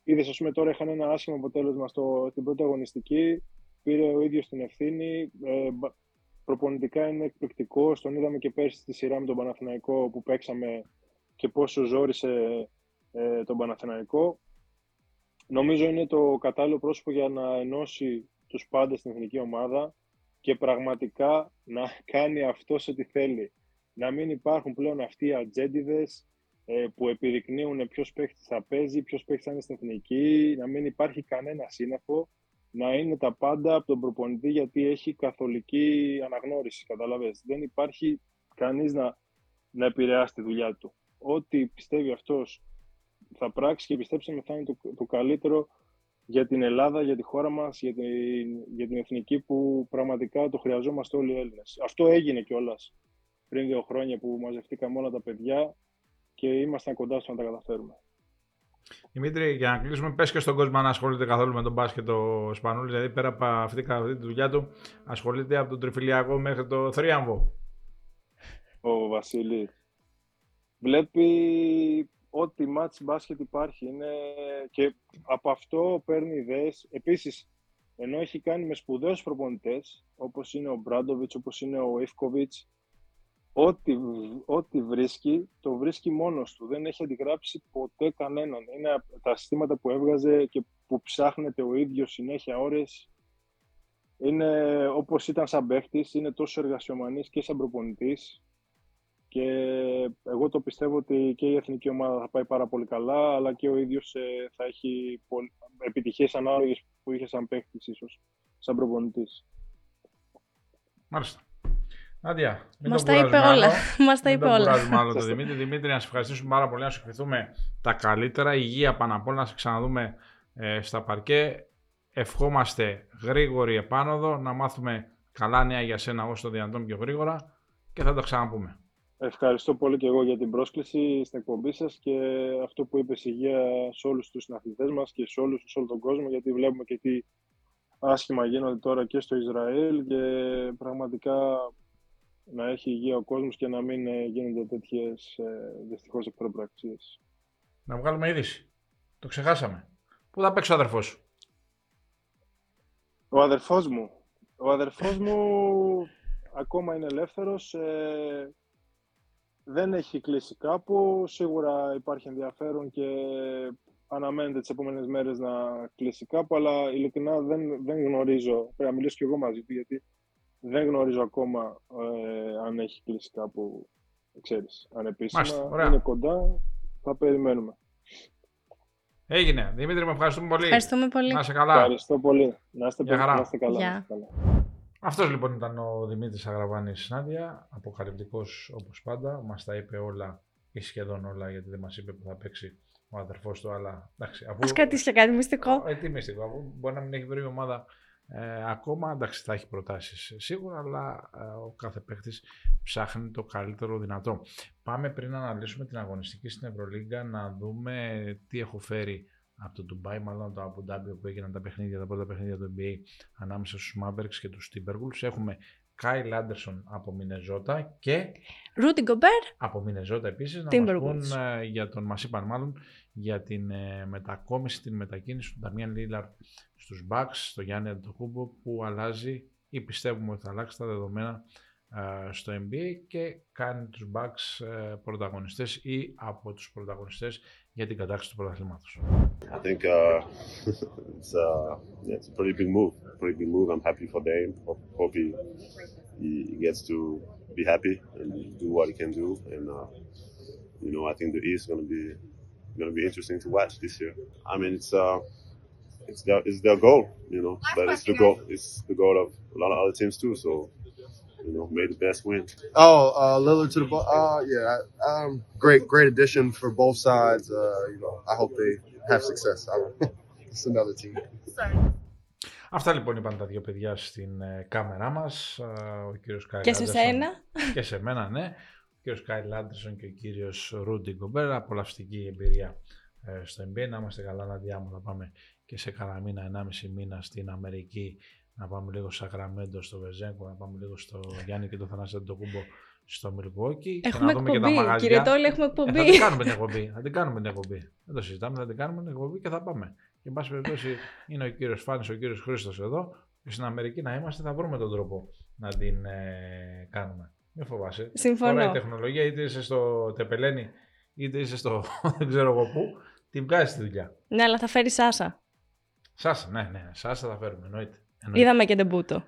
Είδες, ας πούμε, τώρα είχαν ένα άσχημο αποτέλεσμα στο, στην πρώτη αγωνιστική. Πήρε ο ίδιος την ευθύνη. Ε, προπονητικά είναι εκπληκτικό. Τον είδαμε και πέρσι στη σειρά με τον Παναθηναϊκό που παίξαμε και πόσο ζόρισε ε, τον Παναθηναϊκό. Νομίζω είναι το κατάλληλο πρόσωπο για να ενώσει τους πάντες στην εθνική ομάδα και πραγματικά να κάνει αυτό ό,τι θέλει. Να μην υπάρχουν πλέον αυτοί οι ατζέντιδες ε, που επιδεικνύουν ποιος παίχτης θα παίζει, ποιος παίχτης θα είναι στην εθνική, να μην υπάρχει κανένα σύννεφο, να είναι τα πάντα από τον προπονητή γιατί έχει καθολική αναγνώριση. Καταλαβες. Δεν υπάρχει κανείς να, να επηρεάσει τη δουλειά του. Ό,τι πιστεύει αυτός θα πράξει και πιστέψτε με θα είναι το, το καλύτερο για την Ελλάδα, για τη χώρα μας, για την, για την εθνική που πραγματικά το χρειαζόμαστε όλοι οι Έλληνες. Αυτό έγινε κιόλας πριν δύο χρόνια που μαζευτήκαμε όλα τα παιδιά και ήμασταν κοντά στο να τα καταφέρουμε. Δημήτρη, για να κλείσουμε, πες και στον κόσμο να ασχολείται καθόλου με τον μπάσκετ ο Σπανούλης. Δηλαδή, πέρα από αυτή, τη δουλειά του, ασχολείται από τον Τριφυλιακό μέχρι το Θρίαμβο. Ο Βασίλης. Βλέπει ό,τι μάτς μπάσκετ υπάρχει είναι και από αυτό παίρνει ιδέες. Επίσης, ενώ έχει κάνει με σπουδαίους προπονητές, όπως είναι ο Μπράντοβιτς, όπως είναι ο Ιφκοβιτς, ό,τι, ό,τι βρίσκει, το βρίσκει μόνος του. Δεν έχει αντιγράψει ποτέ κανέναν. Είναι τα συστήματα που έβγαζε και που ψάχνεται ο ίδιος συνέχεια ώρες. Είναι όπως ήταν σαν παίχτης, είναι τόσο εργασιομανής και σαν προπονητής. Και εγώ το πιστεύω ότι και η εθνική ομάδα θα πάει πάρα πολύ καλά, αλλά και ο ίδιος ε, θα έχει επιτυχίες ανάλογες που είχε σαν παίχτης ίσως, σαν προπονητής. Μάλιστα. Νάντια, μην Μας τον τα είπε κουράζουμε όλα. άλλο. Μας τα Μην είπε τον όλα. κουράζουμε άλλο το Δημήτρη. Δημήτρη, να σε ευχαριστήσουμε πάρα πολύ, να σου ευχηθούμε τα καλύτερα. Υγεία πάνω απ' όλα, να σε ξαναδούμε ε, στα παρκέ. Ευχόμαστε γρήγορη επάνωδο, να μάθουμε καλά νέα για σένα όσο το δυνατόν πιο γρήγορα και θα τα ξαναπούμε. Ευχαριστώ πολύ και εγώ για την πρόσκληση στην εκπομπή σας και αυτό που είπες υγεία σε όλους τους συναθλητές μας και σε όλους σε όλο τον κόσμο γιατί βλέπουμε και τι άσχημα γίνονται τώρα και στο Ισραήλ και πραγματικά να έχει υγεία ο κόσμος και να μην ε, γίνονται τέτοιες ε, δυστυχώς εχθροπραξίες. Να βγάλουμε είδηση. Το ξεχάσαμε. Πού θα παίξει ο αδερφός σου; Ο αδερφός μου. Ο αδερφός μου ακόμα είναι ελεύθερος. ε, δεν έχει κλείσει κάπου. Σίγουρα υπάρχει ενδιαφέρον και αναμένεται τις επόμενες μέρες να κλείσει κάπου, αλλά ειλικρινά δεν, δεν γνωρίζω. Πρέπει να μιλήσω κι εγώ μαζί του, γιατί δεν γνωρίζω ακόμα ε, αν έχει κλείσει κάπου, ξέρεις, ανεπίσημα. Μάλιστα, ωραία. Είναι κοντά, θα περιμένουμε. Έγινε. Δημήτρη, με ευχαριστούμε πολύ. Ευχαριστούμε πολύ. Να είσαι καλά. Ευχαριστώ πολύ. Να είστε, Γεια χαρά. να είστε καλά. Γεια. να είστε καλά. Αυτός λοιπόν ήταν ο Δημήτρης Αγραβάνης Νάντια, αποκαλυπτικός όπως πάντα. Μας τα είπε όλα ή σχεδόν όλα γιατί δεν μας είπε που θα παίξει ο αδερφός του, αλλά εντάξει. Αφού... Α κρατήσει και κάτι μυστικό. Ε, τι μυστικό, αφού μπορεί να μην έχει βρει η ομάδα ε, ακόμα, εντάξει θα έχει προτάσεις σίγουρα, αλλά ε, ο κάθε παίχτης ψάχνει το καλύτερο δυνατό. Πάμε πριν να αναλύσουμε την αγωνιστική στην Ευρωλίγκα να δούμε τι έχω φέρει από το Dubai, μάλλον το Abu Dhabi που έγιναν τα παιχνίδια, τα πρώτα παιχνίδια του NBA ανάμεσα στους Mavericks και τους Timberwolves. Έχουμε Kyle Anderson από Μινεζότα και Ρούντι Γκομπέρ. από Μινεζότα επίσης να μας Timberwolves. πούν ε, για τον, μας είπαν μάλλον, για την ε, μετακόμιση, την μετακίνηση του Νταμιάν Λίλαρ στους Bucks, στο Γιάννη Αντοκούμπο που αλλάζει ή πιστεύουμε ότι θα αλλάξει τα δεδομένα ε, στο NBA και κάνει τους Bucks ε, πρωταγωνιστές ή από τους πρωταγωνιστές για την κατάξυση του πρωταθλήματος. I think uh, it's, uh, yeah, it's a pretty big move. Pretty big move. I'm happy for Dame. Hope, hope he, he he gets to be happy and do what he can do. And uh, you know, I think the East is gonna be gonna be interesting to watch this year. I mean, it's uh, it's their it's their goal, you know, but it's the goal it's the goal of a lot of other teams too. So you know, may the best win. Oh, uh, Lillard to the ball. Uh, yeah, um, great, great addition for both sides. Uh, you know, I hope they have success. I don't, it's another team. Αυτά λοιπόν είπαν τα δύο παιδιά στην ε, κάμερά μας. Α, ο κύριος Κάιλ Και σε Άντερσον σένα. Και σε μένα, ναι. Ο κύριος Κάιλ Άντερσον και ο κύριος Ρούντι Γκομπέρα. Απολαυστική εμπειρία ε, στο NBA. Να είμαστε καλά, Ναντιά μου. Θα πάμε και σε κανένα μήνα, ενάμιση μήνα στην Αμερική. Να πάμε λίγο στο Σακραμέντο, στο Βεζέγκο, να πάμε λίγο στο Γιάννη και το Θανάση Αντοκούμπο στο Μιλγόκι. και Έχουμε να δούμε και τα εκπομπή. μαγαζιά. Κύριε Τόλη, έχουμε Ε, θα εκπομπή. την κάνουμε την εκπομπή. Θα την κάνουμε την εκπομπή. Δεν το συζητάμε, θα την κάνουμε την εκπομπή και θα πάμε. Και εν πάση περιπτώσει είναι ο κύριος Φάνης, ο κύριος Χρήστος εδώ. Και στην Αμερική να είμαστε, θα βρούμε τον τρόπο να την ε, κάνουμε. Μην φοβάσαι. Συμφωνώ. Τώρα η τεχνολογία, είτε είσαι στο Τεπελένη, είτε είσαι στο δεν ξέρω εγώ πού, την βγάζεις τη δουλειά. Ναι, αλλά θα φέρεις Σάσα. Σάσα, ναι, ναι, Σάσα θα φέρουμε. Εννοείται. Εννοείται. Είδαμε και ντεμπούτο.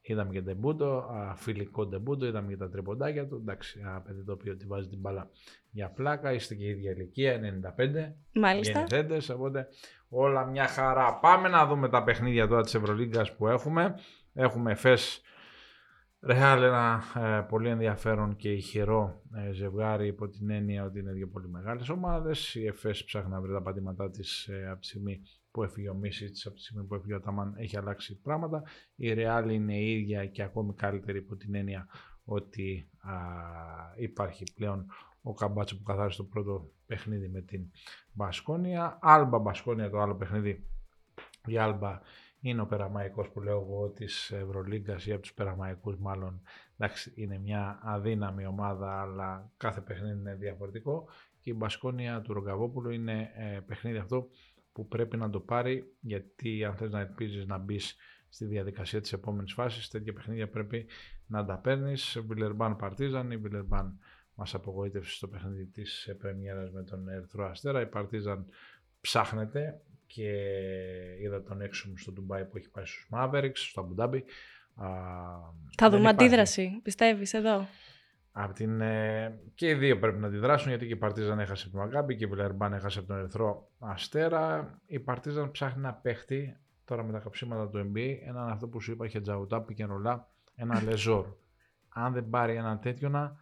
Είδαμε και ντεμπούτο, α, φιλικό ντεμπούτο, είδαμε και τα τριποντάκια του. Εντάξει, ένα παιδί το οποίο τη βάζει την μπάλα για πλάκα, είστε και η ίδια ηλικία, 95 Μάλιστα. γεννηθέντες, οπότε όλα μια χαρά. Πάμε να δούμε τα παιχνίδια τώρα της Ευρωλίγκας που έχουμε. Έχουμε Εφές Ρεάλ ένα ε, πολύ ενδιαφέρον και ηχηρό ε, ζευγάρι υπό την έννοια ότι είναι δύο πολύ μεγάλες ομάδες. Η Εφές ψάχνει να βρει τα πατήματά της ε, από τη στιγμή που έφυγε ο Μίσιτς, από τη στιγμή που έφυγε ο Ταμάν έχει αλλάξει πράγματα. Η Ρεάλ είναι η ίδια και ακόμη καλύτερη υπό την έννοια ότι α, υπάρχει πλέον ο Καμπάτσο που καθάρισε το πρώτο παιχνίδι με την Μπασκόνια. Άλμπα Μπασκόνια το άλλο παιχνίδι. Η Άλμπα είναι ο περαμαϊκός που λέω εγώ της Ευρωλίγκας ή από τους περαμαϊκούς μάλλον. Εντάξει, είναι μια αδύναμη ομάδα αλλά κάθε παιχνίδι είναι διαφορετικό και η Μπασκόνια του Ρογκαβόπουλου είναι ε, παιχνίδι αυτό που πρέπει να το πάρει γιατί αν θες να ελπίζεις να μπεις στη διαδικασία της επόμενης φάσης τέτοια παιχνίδια πρέπει να τα παίρνεις Βιλερμπάν Παρτίζαν η Βιλερμπάν μας απογοήτευσε στο παιχνίδι της ε, πρεμιέρας με τον Ερυθρό Αστέρα η Παρτίζαν ψάχνεται και είδα τον έξω μου στο Ντουμπάι που έχει πάει στους Mavericks, στο Αμπουντάμπι. Θα δούμε αντίδραση, πιστεύεις, εδώ; Από την, ε, και οι δύο πρέπει να αντιδράσουν γιατί και η Παρτίζαν έχασε από τον Μαγκάμπη και η Βιλερμπάν έχασε από τον Ερυθρό Αστέρα. Η Παρτίζαν ψάχνει να παίχτη τώρα με τα καψίματα του NBA έναν αυτό που σου είπα είχε Τζαουτά, Πικενρολά, ένα Λεζόρ. αν δεν πάρει ένα τέτοιο να.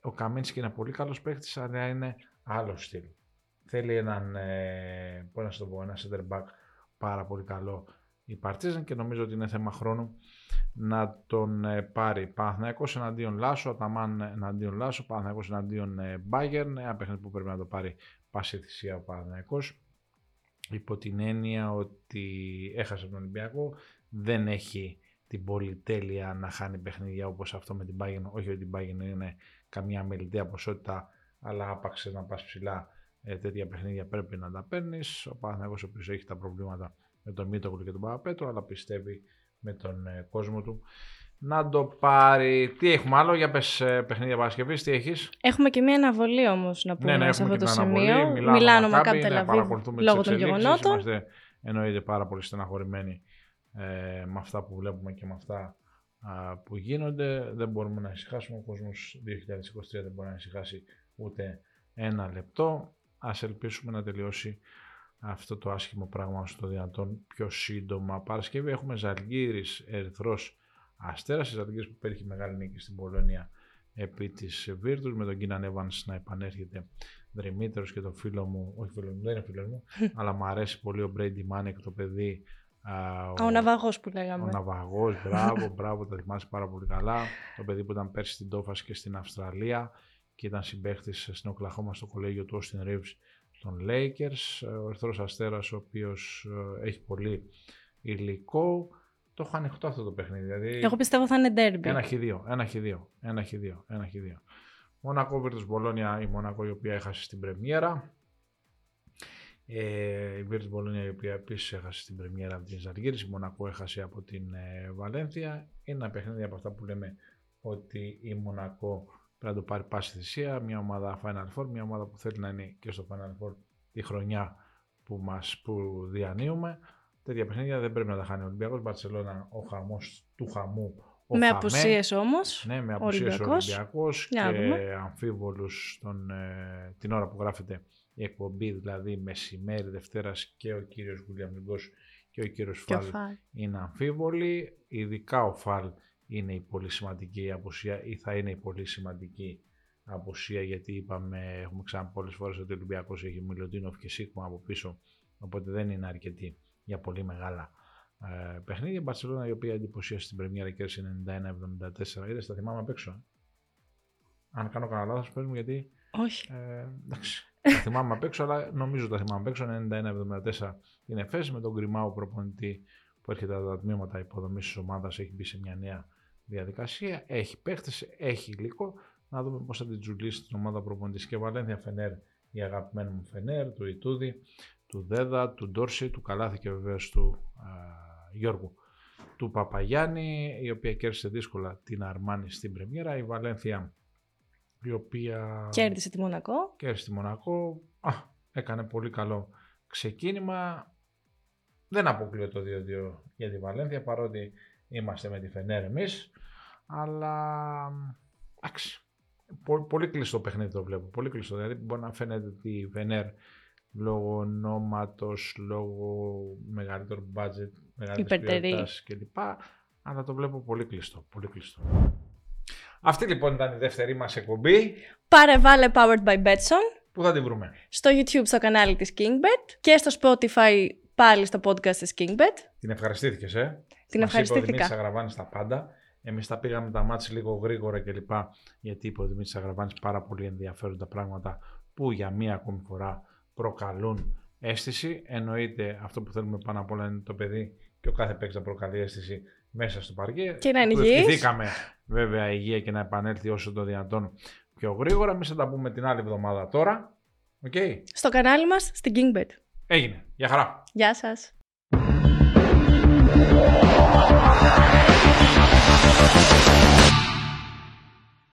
Ο Καμίνσκι είναι πολύ καλός παίκτη, αλλά είναι άλλο στυλ. Θέλει έναν, ε, πώς να σου το πω, ένα center back πάρα πολύ καλό η Παρτίζαν και νομίζω ότι είναι θέμα χρόνου να τον ε, πάρει. Παναθηναϊκός εναντίον Λάσο, Αταμάν εναντίον Λάσο, Παναθηναϊκός εναντίον ε, Μπάγκερν, ένα παιχνίδι που πρέπει να το πάρει πάση θυσία ο Παναθηναϊκός. Υπό την έννοια ότι έχασε τον Ολυμπιακό, δεν έχει την πολυτέλεια να χάνει παιχνίδια όπως αυτό με την Bayern. Όχι ότι την Bayern είναι καμία μελιτέα ποσότητα, αλλά άπαξε να πας ψηλά ε, τέτοια παιχνίδια πρέπει να τα παίρνεις. Ο Παναθηναϊκός ο οποίος έχει τα προβλήματα με τον Μίτογλου και τον Παπαπέτρο, αλλά πιστεύει με τον ε, κόσμο του να το πάρει. Τι έχουμε άλλο; Για πες ε, παιχνίδια Παρασκευής, τι έχεις; Έχουμε και μια αναβολή όμως να πούμε ναι, ναι, σε αυτό έχουμε το και μια αναβολή. σημείο. Μιλάνο, Μιλάνο Μακάμπι, Μακάμπι ναι, Τελαβίβ παρακολουθούμε λόγω τις των εξελίξεις. γεγονότων. Είμαστε εννοείται πάρα πολύ στεναχωρημένοι ε, με αυτά που βλέπουμε και με αυτά α, που γίνονται. Δεν μπορούμε να ησυχάσουμε. Ο κόσμος 2023 δεν μπορεί να ησυχάσει ούτε ένα λεπτό. Ας ελπίσουμε να τελειώσει αυτό το άσχημο πράγμα στο δυνατόν πιο σύντομα. Παρασκευή έχουμε Ζαλγύρης Ερυθρός Αστέρας. Η Ζαλγύρης που πέτυχε μεγάλη νίκη στην Πολωνία επί της Βίρτους με τον Κίναν Evans να επανέρχεται δρυμύτερος και το φίλο μου, όχι φίλο μου, δεν είναι φίλος μου, αλλά μου αρέσει πολύ ο Μπρέιντι Μάνεκ το παιδί. α, Α, Ο ναυαγός που ο λέγαμε. Ναυαγός, μπράβο, μπράβο, το θυμάσαι πάρα πολύ καλά. Το παιδί που ήταν πέρσι στην Τόφας και στην Αυστραλία και ήταν συμπαίχτης στην Οκλαχώμα στο κολέγιο του Austin Reeves των Lakers. Ο Ερθρός Αστέρας, ο οποίος ε, έχει πολύ υλικό. Το έχω ανοιχτό αυτό το παιχνίδι. Δηλαδή, Εγώ πιστεύω θα είναι derby. ένα χ2, ένα χ2, ένα χ2, ένα χ2. Μονακό Virtus Μπολόνια, η Μονακό η οποία έχασε στην πρεμιέρα. Ε, η Virtus Μπολόνια η οποία επίσης έχασε στην πρεμιέρα από την Ζαργύρης. Η Μονακό έχασε από την ε, Βαλένθια. Είναι ένα παιχνίδι από αυτά που λέμε ότι η Μονακό πρέπει να το πάρει πάση θυσία. Μια ομάδα Final Four, μια ομάδα που θέλει να είναι και στο Final Four τη χρονιά που, μας, που διανύουμε. Τέτοια παιχνίδια δεν πρέπει να τα χάνει ο Ολυμπιακός. Μπαρσελόνα, ο χαμός του χαμού. Ο Με Χαμέ. απουσίες όμως. Ναι, με απουσίες ο Ολυμπιακός. Ολυμπιακός Για να και δούμε. αμφίβολους τον, ε, την ώρα που γράφεται η εκπομπή, δηλαδή μεσημέρι Δευτέρας και ο κύριος Γουλιαμ Λιγκός και ο κύριος Και ο Φάλ Φάλ. είναι αμφίβολοι. Ειδικά ο Φάλ είναι η πολύ σημαντική απουσία ή θα είναι η πολύ σημαντική απουσία γιατί είπαμε, έχουμε ξαναπεί πολλές φορές ότι ο Ολυμπιακός έχει Μιλοντίνοφ και Σίγμα από πίσω οπότε δεν είναι αρκετή για πολύ μεγάλα ε, παιχνίδια. Η Μπαρσελόνα η οποία εντυπωσίασε στην Πρεμιέρα και 91-74. Είδες, τα θυμάμαι απ' έξω. ε; Αν κάνω κανένα λάθος, πες μου γιατί Όχι. ε, εντάξει. τα θυμάμαι απ' έξω, αλλά νομίζω τα θυμάμαι απ' έξω. 91-74 την Εφές με τον Γκριμάου προπονητή που έρχεται από τα τμήματα υποδομής της ομάδας. Έχει μπει σε μια νέα διαδικασία. Έχει παίχτες, έχει υλικό. Να δούμε πώς θα την τζουλήσει την ομάδα προπονητής και Βαλένθια Φενέρ, η αγαπημένη μου Φενέρ, του Ιτούδη, του Δέδα, του Ντόρση, του Καλάθη και βεβαίως του α, Γιώργου του Παπαγιάννη, η οποία κέρδισε δύσκολα την Αρμάνη στην Πρεμιέρα. Η Βαλένθια, η οποία Κέρδισε τη Μονακό. κέρδισε τη Μονακό. Α, έκανε πολύ καλό ξεκίνημα. Δεν αποκλείω το 2-2 για τη Βαλένθια, παρότι είμαστε με τη Φενέρ εμείς. Αλλά, εντάξει, πο- πολύ κλειστό παιχνίδι το βλέπω. Πολύ κλειστό. Δηλαδή μπορεί να φαίνεται ότι η Φενέρ λόγω ονόματος, λόγω μεγαλύτερου budget, μεγαλύτερης Υπερτερεί. ποιότητας κλπ. Αλλά το βλέπω πολύ κλειστό. Πολύ κλειστό. Αυτή λοιπόν ήταν η δεύτερη μας εκπομπή. Πάρε βάλε Powered by Betson. Πού θα την βρούμε; Στο YouTube στο κανάλι της KingBet. Και στο Spotify πάλι στο podcast της KingBet. Την ευχαριστήθηκες, ε. Την Μας είπε ο ευχαριστήθηκα. Δημήτρης Αγραβάνης τα πάντα. Εμείς τα πήγαμε τα μάτς λίγο γρήγορα κλπ. Γιατί είπε ο Δημήτρης Αγραβάνης πάρα πολύ ενδιαφέροντα πράγματα που για μία ακόμη φορά προκαλούν αίσθηση. Εννοείται αυτό που θέλουμε πάνω απ' όλα είναι το παιδί και ο κάθε παίκτης να προκαλεί αίσθηση μέσα στο παρκέ. Και να είναι Του υγιής. ευχηθήκαμε βέβαια υγεία και να επανέλθει όσο το δυνατόν πιο γρήγορα. Εμείς θα τα πούμε την άλλη εβδομάδα τώρα. Οκ. Στο κανάλι μας στην KingBet. Έγινε. Γεια χαρά. Γεια σας. Thank you.